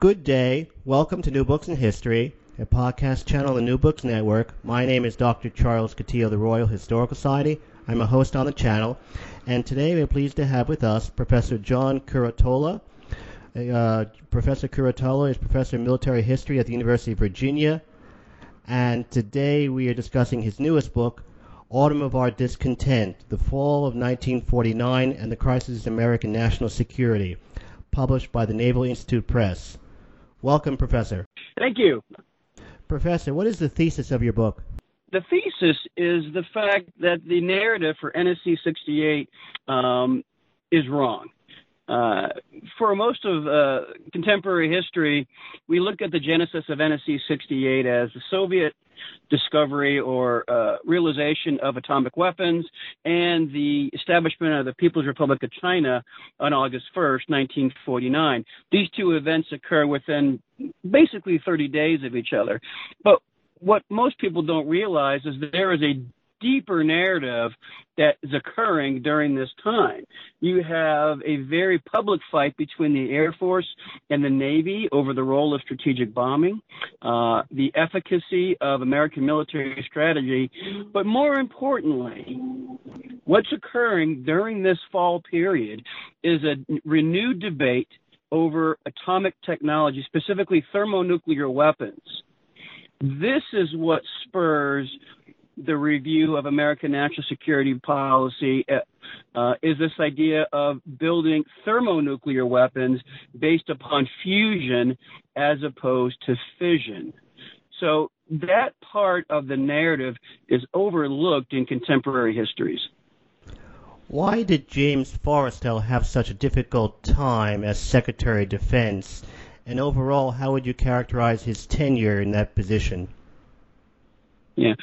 Good day. Welcome to New Books in History, a podcast channel the New Books Network. My name is Dr. Charles Coutinho of the Royal Historical Society. I'm a host on the channel, and today we're pleased to have with us Professor John Curatola. Uh, professor Curatola is Professor of Military History at the University of Virginia, and today we are discussing his newest book, Autumn of Our Discontent, The Fall of 1949 and the Crisis in American National Security, published by the Naval Institute Press. Welcome, Professor. Thank you. Professor, what is the thesis of your book? The thesis is the fact that the narrative for NSC 68 um, is wrong. Uh, for most of uh, contemporary history, we look at the genesis of NSC 68 as the Soviet discovery or uh, realization of atomic weapons and the establishment of the People's Republic of China on August 1st, 1949. These two events occur within basically 30 days of each other. But what most people don't realize is there is a deeper narrative that is occurring during this time. You have a very public fight between the Air Force and the Navy over the role of strategic bombing, uh, the efficacy of American military strategy, but more importantly, what's occurring during this fall period is a renewed debate over atomic technology, specifically thermonuclear weapons. This is what spurs the review of American national security policy uh, uh, is this idea of building thermonuclear weapons based upon fusion as opposed to fission. So that part of the narrative is overlooked in contemporary histories. Why did James Forrestal have such a difficult time as Secretary of Defense? And overall, how would you characterize his tenure in that position? Yeah.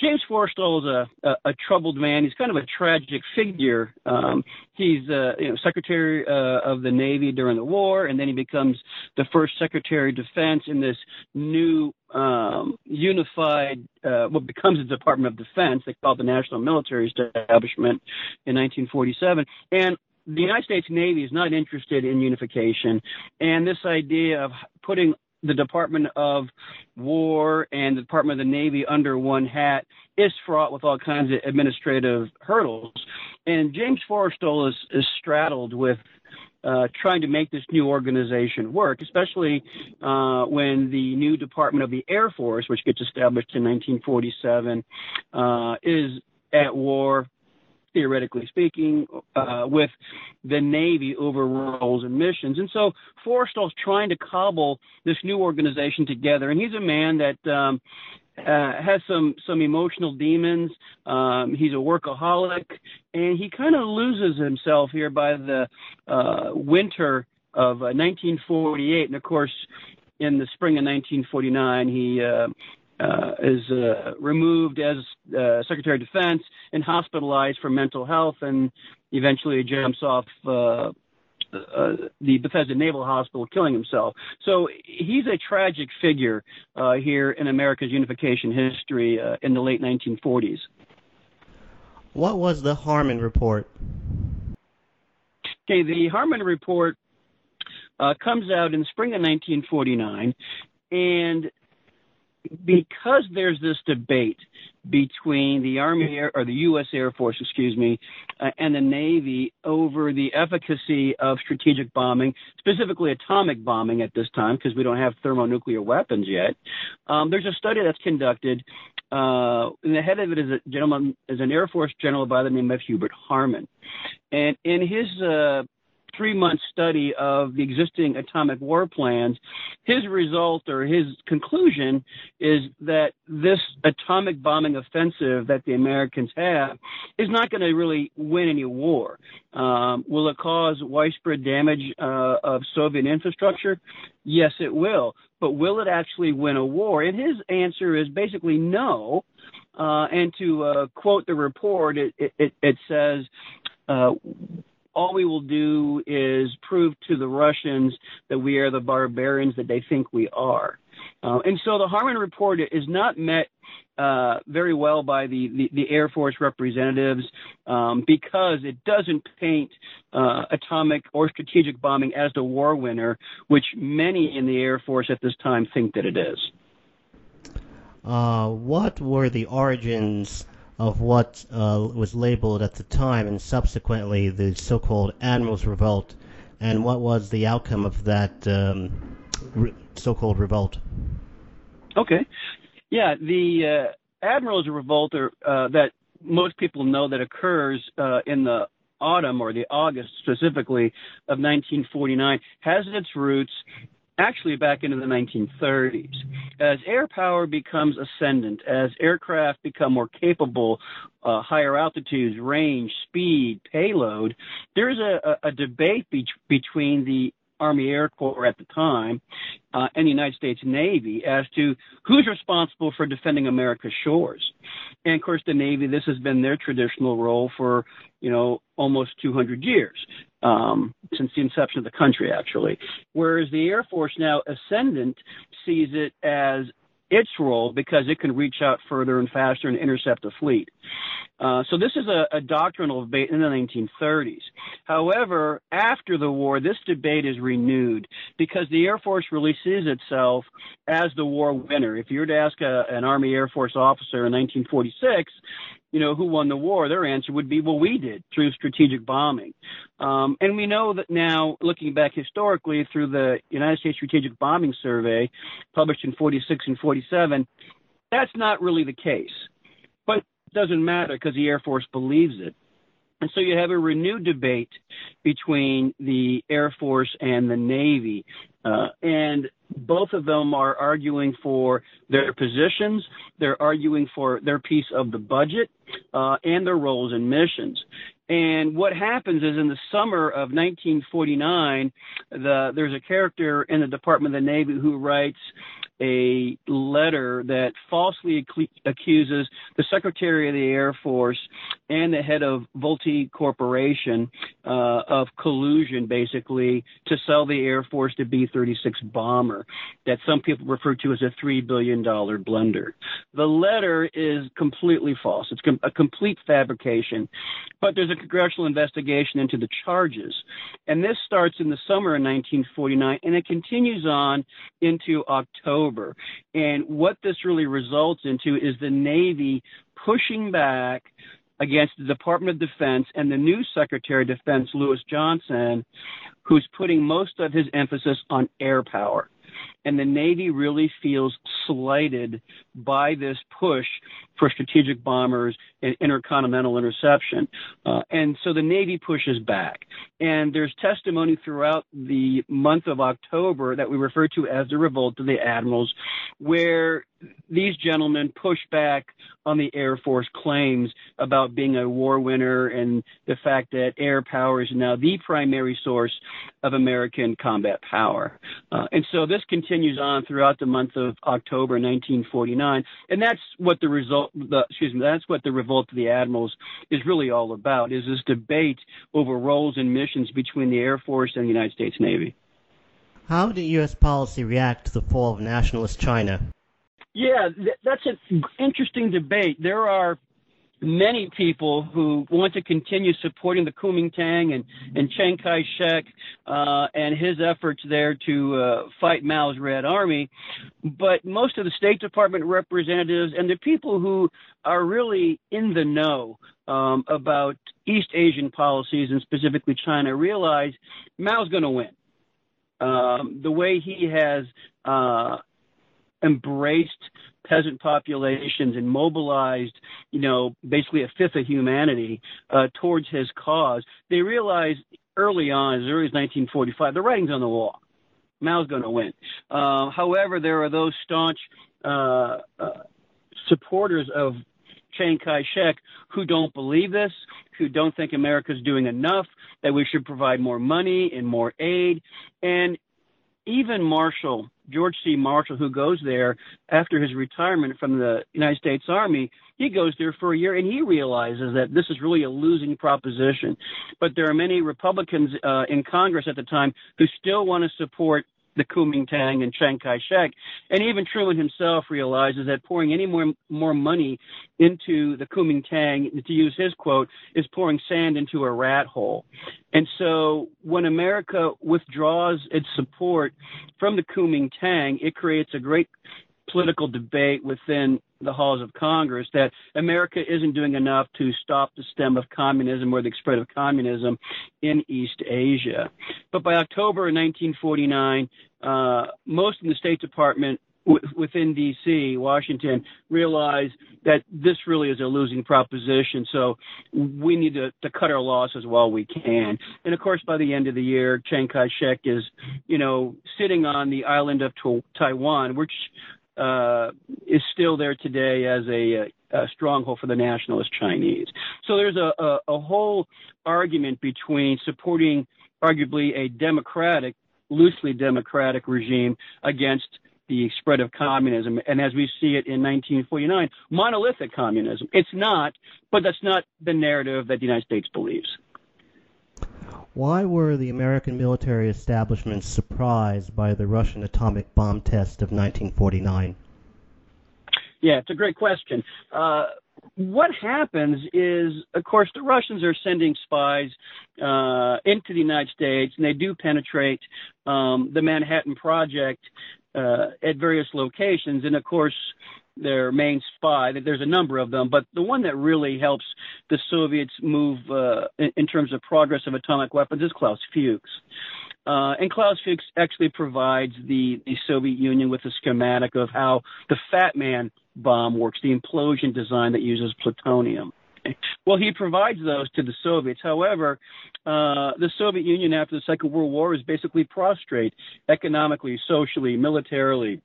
James Forrestal is a, a, a, troubled man. He's kind of a tragic figure. Um, he's uh, you know, Secretary uh, of the Navy during the war, and then he becomes the first Secretary of Defense in this new um, unified, uh, what becomes the Department of Defense. They call it the National Military Establishment in 1947. And the United States Navy is not interested in unification, and this idea of putting the Department of War and the Department of the Navy under one hat is fraught with all kinds of administrative hurdles. And James Forrestal is, is straddled with uh, trying to make this new organization work, especially uh, when the new Department of the Air Force, which gets established in 1947, uh, is at war theoretically speaking, uh, with the Navy over roles and missions. And so Forrestal's trying to cobble this new organization together. And he's a man that um, uh, has some some emotional demons. Um, he's a workaholic, and he kind of loses himself here by the uh, winter of uh, 1948. And of course, in the spring of 1949, he uh, uh, is uh, removed as uh, Secretary of Defense and hospitalized for mental health, and eventually jumps off uh, uh, the Bethesda Naval Hospital, killing himself. So he's a tragic figure uh, here in America's unification history in the late 1940s. What was the Harmon Report? Okay, the Harmon Report comes out in the spring of 1949, and because there's this debate between the Army Air, or the U.S. Air Force, excuse me, uh, and the Navy over the efficacy of strategic bombing, specifically atomic bombing at this time, because we don't have thermonuclear weapons yet. Um, there's a study that's conducted, uh, and the head of it is a gentleman, is an Air Force general by the name of Hubert Harmon, and in his uh, three month study of the existing atomic war plans, his result or his conclusion is that this atomic bombing offensive that the Americans have is not going to really win any war. Um, will it cause widespread damage uh, of Soviet infrastructure? Yes, it will. But will it actually win a war? And his answer is basically no. Uh, and to uh, quote the report, it, it, it says, uh, all we will do is prove to the Russians that we are the barbarians that they think we are. Uh, and so the Harmon report is not met uh, very well by the, the, the, Air Force representatives um, because it doesn't paint uh, atomic or strategic bombing as the war winner, which many in the Air Force at this time think that it is. Uh, what were the origins of what uh, was labeled at the time and subsequently the so-called Admirals Revolt, and what was the outcome of that um, re- so-called revolt? Okay, yeah, the uh, Admirals Revolt are, uh, that most people know that occurs uh, in the autumn or the August specifically of 1949 has its roots actually back into the 1930s. As air power becomes ascendant, as aircraft become more capable, uh, higher altitudes, range, speed, payload, there's a, a, debate be- between the Army Air Corps at the time uh, and the United States Navy as to who's responsible for defending America's shores. And of course, the Navy, this has been their traditional role for, you know, almost 200 years, um, since the inception of the country, actually. Whereas the Air Force now ascendant sees it as its role because it can reach out further and faster and intercept a fleet. Uh, so this is a, a, doctrinal debate in the 1930s. However, after the war, this debate is renewed because the Air Force really sees itself as the war winner. If you were to ask a, an Army Air Force officer in 1946, you know, who won the war, their answer would be, well, we did through strategic bombing. Um, and we know that now, looking back historically through the United States Strategic Bombing Survey, published in 46 and 47, that's not really the case. But it doesn't matter because the Air Force believes it. And so you have a renewed debate between the Air Force and the Navy. Uh, and both of them are arguing for their positions. They're arguing for their piece of the budget uh, and their roles and missions. And what happens is in the summer of 1949, the, there's a character in the Department of the Navy who writes a letter that falsely accuses the Secretary of the Air Force and the head of Vultee Corporation uh, of collusion, basically, to sell the Air Force the B 36 bomber that some people refer to as a $3 billion blunder. The letter is completely false. It's a complete fabrication. But there's a congressional investigation into the charges. And this starts in the summer of 1949 and it continues on into October. And what this really results into is the Navy pushing back against the Department of Defense and the new Secretary of Defense, Lewis Johnson, who's putting most of his emphasis on air power. And the Navy really feels slighted by this push for strategic bombers and intercontinental interception. Uh, and so the Navy pushes back. And there's testimony throughout the month of October that we refer to as the Revolt of the Admirals, where these gentlemen push back on the Air Force claims about being a war winner and the fact that air power is now the primary source of American combat power. Uh, and so this continues on throughout the month of October 1949, and that's what the result, the, excuse me, that's what the revolt of the admirals is really all about. Is this debate over roles and missions between the Air Force and the United States Navy? How did U.S. policy react to the fall of nationalist China? Yeah, th- that's an interesting debate. There are many people who want to continue supporting the Kuomintang and, and Chiang Kai-shek uh, and his efforts there to uh, fight Mao's Red Army. But most of the State Department representatives and the people who are really in the know um, about East Asian policies and specifically China realize Mao's going to win. Um, the way he has uh, embraced peasant populations and mobilized, you know, basically a fifth of humanity uh, towards his cause, they realized early on, as early as 1945, the writing's on the wall. Mao's going to win. Uh, however, there are those staunch uh, uh supporters of Chiang Kai shek who don't believe this, who don't think America's doing enough, that we should provide more money and more aid. And even Marshall, George C. Marshall, who goes there after his retirement from the United States Army, he goes there for a year and he realizes that this is really a losing proposition. But there are many Republicans uh, in Congress at the time who still want to support the Kuomintang and Chiang Kai-shek. And even Truman himself realizes that pouring any more more money into the Kuomintang, to use his quote, is pouring sand into a rat hole. And so when America withdraws its support from the Kuomintang, it creates a great political debate within the halls of Congress that America isn't doing enough to stop the stem of communism or the spread of communism in East Asia. But by October 1949, uh, most in the State Department within D.C., Washington, realized that this really is a losing proposition. So we need to, to cut our losses while we can. And of course, by the end of the year, Chiang Kai-shek is, you know, sitting on the island of Taiwan, which uh, is still there today as a, a, stronghold for the nationalist Chinese. So there's a, a, a whole argument between supporting arguably a democratic, loosely democratic regime against the spread of communism, and as we see it in 1949, monolithic communism. It's not, but that's not the narrative that the United States believes. Why were the American military establishments surprised by the Russian atomic bomb test of 1949? Yeah, it's a great question. Uh, what happens is, of course, the Russians are sending spies uh, into the United States, and they do penetrate um, the Manhattan Project uh, at various locations. And of course, their main spy. There's a number of them, but the one that really helps the Soviets move uh, in, in, terms of progress of atomic weapons is Klaus Fuchs. Uh, and Klaus Fuchs actually provides the, the Soviet Union with a schematic of how the Fat Man bomb works, the implosion design that uses plutonium. Well, he provides those to the Soviets. However, uh, the Soviet Union after the Second World War is basically prostrate economically, socially, militarily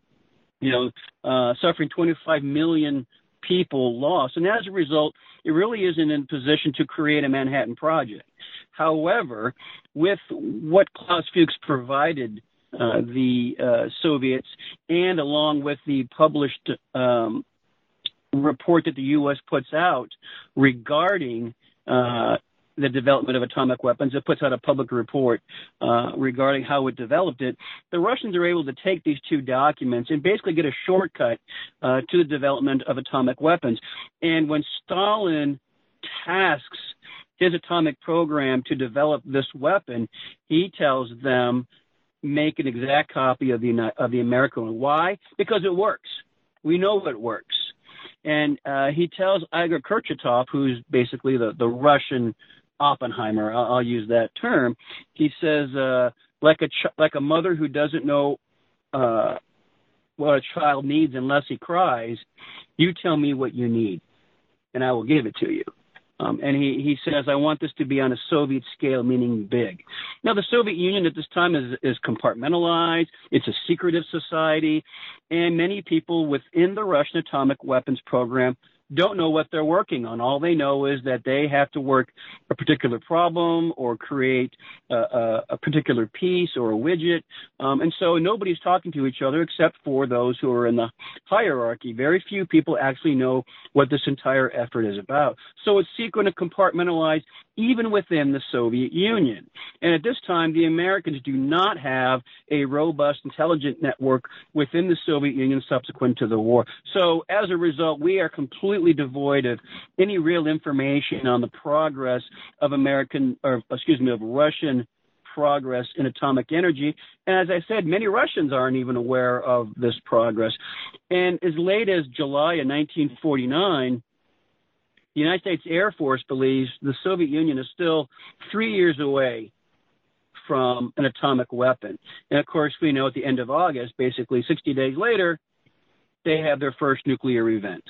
you know, uh, suffering 25 million people lost. And as a result, it really isn't in position to create a Manhattan Project. However, with what Klaus Fuchs provided uh, the uh, Soviets, and along with the published um, report that the U.S. puts out regarding uh, the development of atomic weapons. It puts out a public report uh, regarding how it developed it. The Russians are able to take these two documents and basically get a shortcut uh, to the development of atomic weapons. And when Stalin tasks his atomic program to develop this weapon, he tells them make an exact copy of the of the American one. Why? Because it works. We know it works. And uh, he tells Igor Kurchatov, who's basically the, the Russian Oppenheimer. I'll, I'll use that term. He says, uh, like a ch- like a mother who doesn't know uh, what a child needs unless he cries, you tell me what you need, and I will give it to you. Um, and he, he says, I want this to be on a Soviet scale, meaning big. Now, the Soviet Union at this time is, is compartmentalized. It's a secretive society. And many people within the Russian atomic weapons program don't know what they're working on. All they know is that they have to work a particular problem or create a, a, a particular piece or a widget. Um, and so nobody's talking to each other except for those who are in the hierarchy. Very few people actually know what this entire effort is about. So it's secret and compartmentalized, even within the Soviet Union. And at this time, the Americans do not have a robust intelligence network within the Soviet Union subsequent to the war. So as a result, we are completely devoid of any real information on the progress of American, or excuse me, of Russian progress in atomic energy. And as I said, many Russians aren't even aware of this progress. And as late as July of 1949, the United States Air Force believes the Soviet Union is still three years away from an atomic weapon. And of course, we know at the end of August, basically 60 days later, they have their first nuclear event.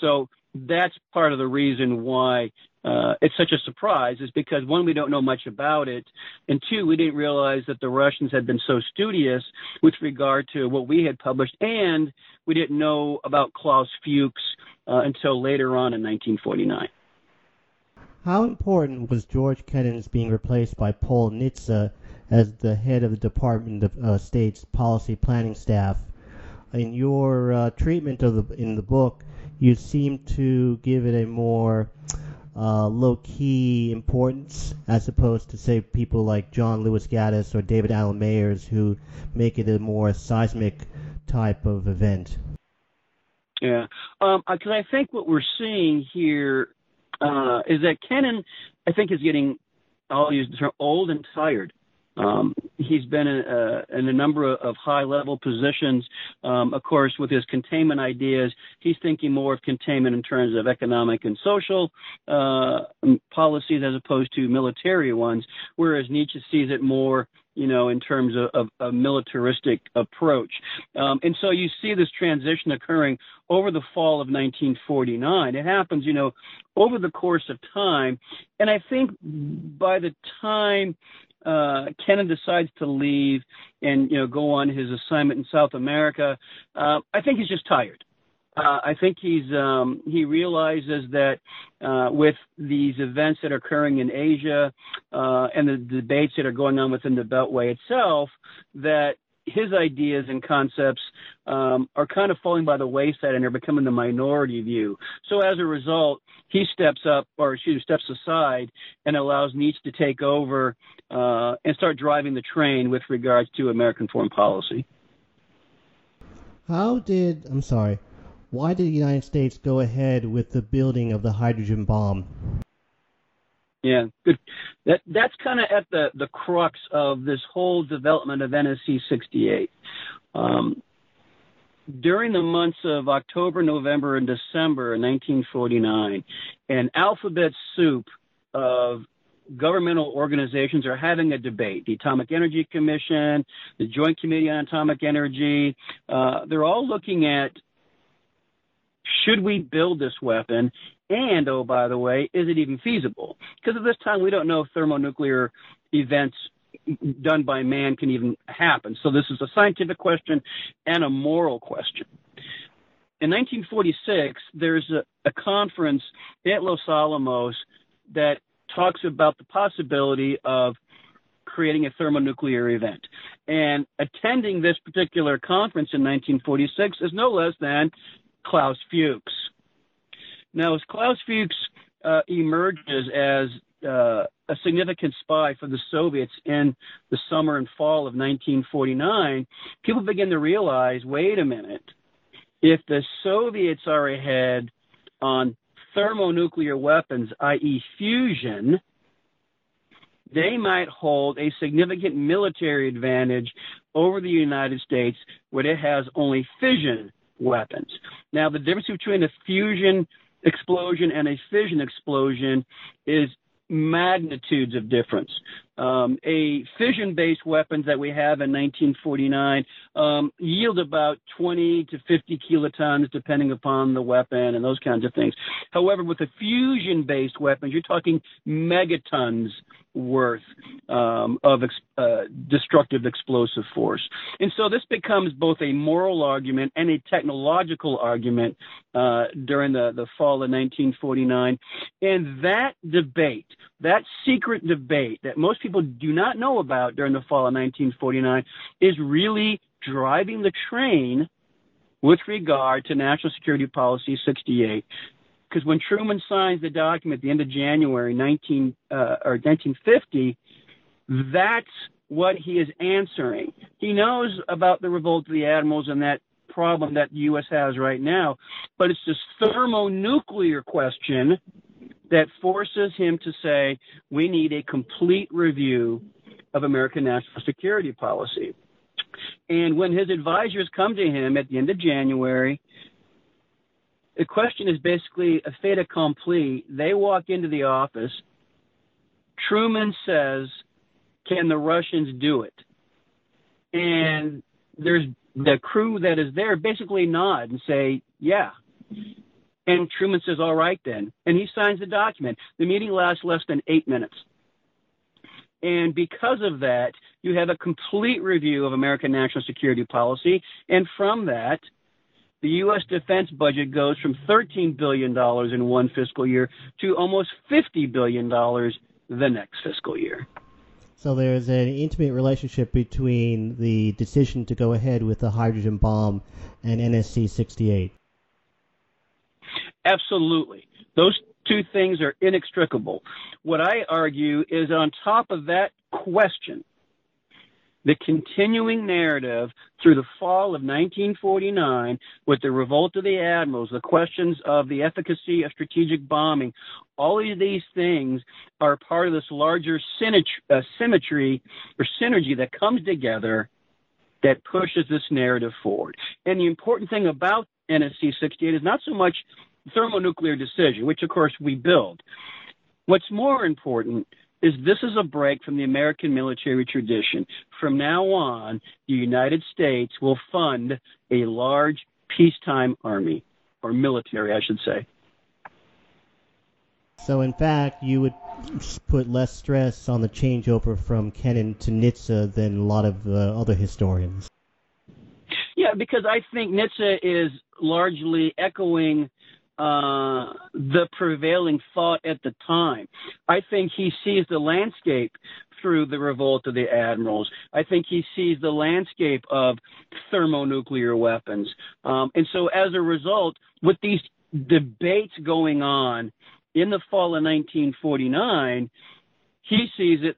So that's part of the reason why uh, it's such a surprise is because one, we don't know much about it, and two, we didn't realize that the Russians had been so studious with regard to what we had published, and we didn't know about Klaus Fuchs uh, until later on in 1949. How important was George Kennan's being replaced by Paul Nitze as the head of the Department of uh, State's policy planning staff? In your uh, treatment of the in the book, you seem to give it a more uh, low key importance as opposed to say people like John Lewis Gaddis or David Allen Mayers who make it a more seismic type of event. Yeah, because um, I think what we're seeing here uh, is that Kennan, I think, is getting, I'll use the term, old and tired. Um, he's been in a, in a number of high level positions. Um, of course, with his containment ideas, he's thinking more of containment in terms of economic and social uh, policies as opposed to military ones, whereas Nitze sees it more you know, in terms of, of a militaristic approach. Um, and so you see this transition occurring over the fall of 1949. It happens, you know, over the course of time. And I think by the time uh, Kennan decides to leave and you know go on his assignment in South America, uh, I think he's just tired. Uh, I think he's um, he realizes that uh, with these events that are occurring in Asia uh, and the debates that are going on within the Beltway itself, that his ideas and concepts um, are kind of falling by the wayside and they're becoming the minority view. So as a result, he steps up, or excuse steps aside and allows Nitze to take over uh, and start driving the train with regards to American foreign policy. How did, I'm sorry, why did the United States go ahead with the building of the hydrogen bomb? Yeah, good. That that's kind of at the the crux of this whole development of NSC 68. Um, during the months of October, November, and December of 1949, an alphabet soup of governmental organizations are having a debate. The Atomic Energy Commission, the Joint Committee on Atomic Energy, uh, they're all looking at should we build this weapon? And, oh, by the way, is it even feasible? Because at this time, we don't know if thermonuclear events done by man can even happen. So this is a scientific question and a moral question. In 1946, there's a, a conference at Los Alamos that talks about the possibility of creating a thermonuclear event. And attending this particular conference in 1946 is no less than Klaus Fuchs. Now, as Klaus Fuchs uh, emerges as uh, a significant spy for the Soviets in the summer and fall of 1949, people begin to realize wait a minute, if the Soviets are ahead on thermonuclear weapons, i.e., fusion, they might hold a significant military advantage over the United States where it has only fission weapons. Now, the difference between a fusion explosion and a fission explosion is magnitudes of difference. Um, a fission-based weapons that we have in 1949 um, yield about 20 to 50 kilotons, depending upon the weapon and those kinds of things. However, with the fusion-based weapons, you're talking megatons worth um, of ex- uh, destructive explosive force. And so this becomes both a moral argument and a technological argument uh, during the, the fall of 1949. And that debate, that secret debate that most people do not know about during the fall of 1949, is really driving the train with regard to National Security Policy 68 because when Truman signs the document at the end of January 19 uh, or 1950, that's what he is answering. He knows about the revolt of the admirals and that problem that the U.S. has right now, but it's this thermonuclear question that forces him to say we need a complete review of American national security policy. And when his advisors come to him at the end of January, the question is basically a fait accompli. They walk into the office. Truman says, Can the Russians do it? And there's the crew that is there basically nod and say, Yeah. And Truman says, All right then. And he signs the document. The meeting lasts less than eight minutes. And because of that, you have a complete review of American national security policy. And from that, the U.S. defense budget goes from $13 billion in one fiscal year to almost $50 billion the next fiscal year. So there's an intimate relationship between the decision to go ahead with the hydrogen bomb and NSC 68. Absolutely. Those two things are inextricable. What I argue is on top of that question, the continuing narrative through the fall of 1949 with the revolt of the admirals, the questions of the efficacy of strategic bombing, all of these things are part of this larger uh, symmetry or synergy that comes together that pushes this narrative forward. And the important thing about NSC 68 is not so much thermonuclear decision, which of course we build. What's more important is this is a break from the American military tradition. From now on, the United States will fund a large peacetime army, or military, I should say. So, in fact, you would put less stress on the changeover from Kennan to Nitze than a lot of uh, other historians. Yeah, because I think Nitze is largely echoing uh, the prevailing thought at the time. I think he sees the landscape through the revolt of the admirals. I think he sees the landscape of thermonuclear weapons. Um, and so as a result, with these debates going on in the fall of 1949, he sees it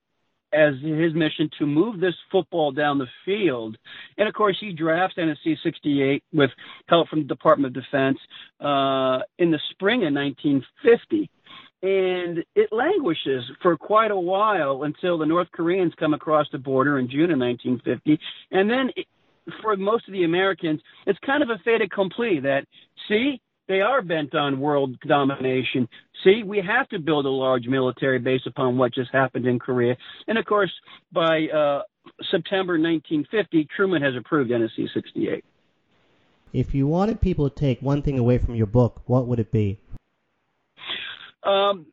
as his mission to move this football down the field. And of course, he drafts NSC 68 with help from the Department of Defense uh, in the spring of 1950. And it languishes for quite a while until the North Koreans come across the border in June of 1950. And then it, for most of the Americans, it's kind of a fait accompli that, see, they are bent on world domination. See, we have to build a large military base upon what just happened in Korea. And of course, by uh, September 1950, Truman has approved NSC 68. If you wanted people to take one thing away from your book, what would it be? Um,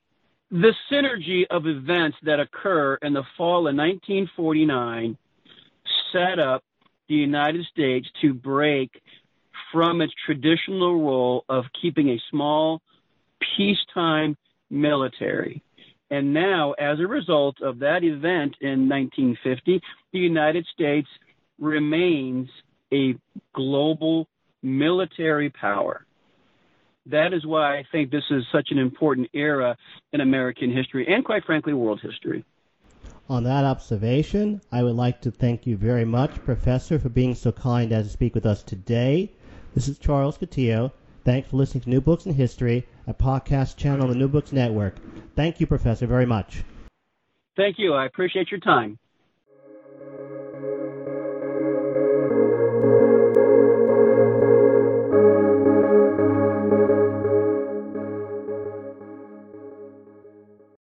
the synergy of events that occur in the fall of 1949 set up the United States to break from its traditional role of keeping a small peacetime military. And now, as a result of that event in 1950, the United States remains a global military power. That is why I think this is such an important era in American history and, quite frankly, world history. On that observation, I would like to thank you very much, Professor, for being so kind as to speak with us today. This is Charles Coutinho. Thanks for listening to New Books in History, a podcast channel on the New Books Network. Thank you, Professor, very much. Thank you. I appreciate your time.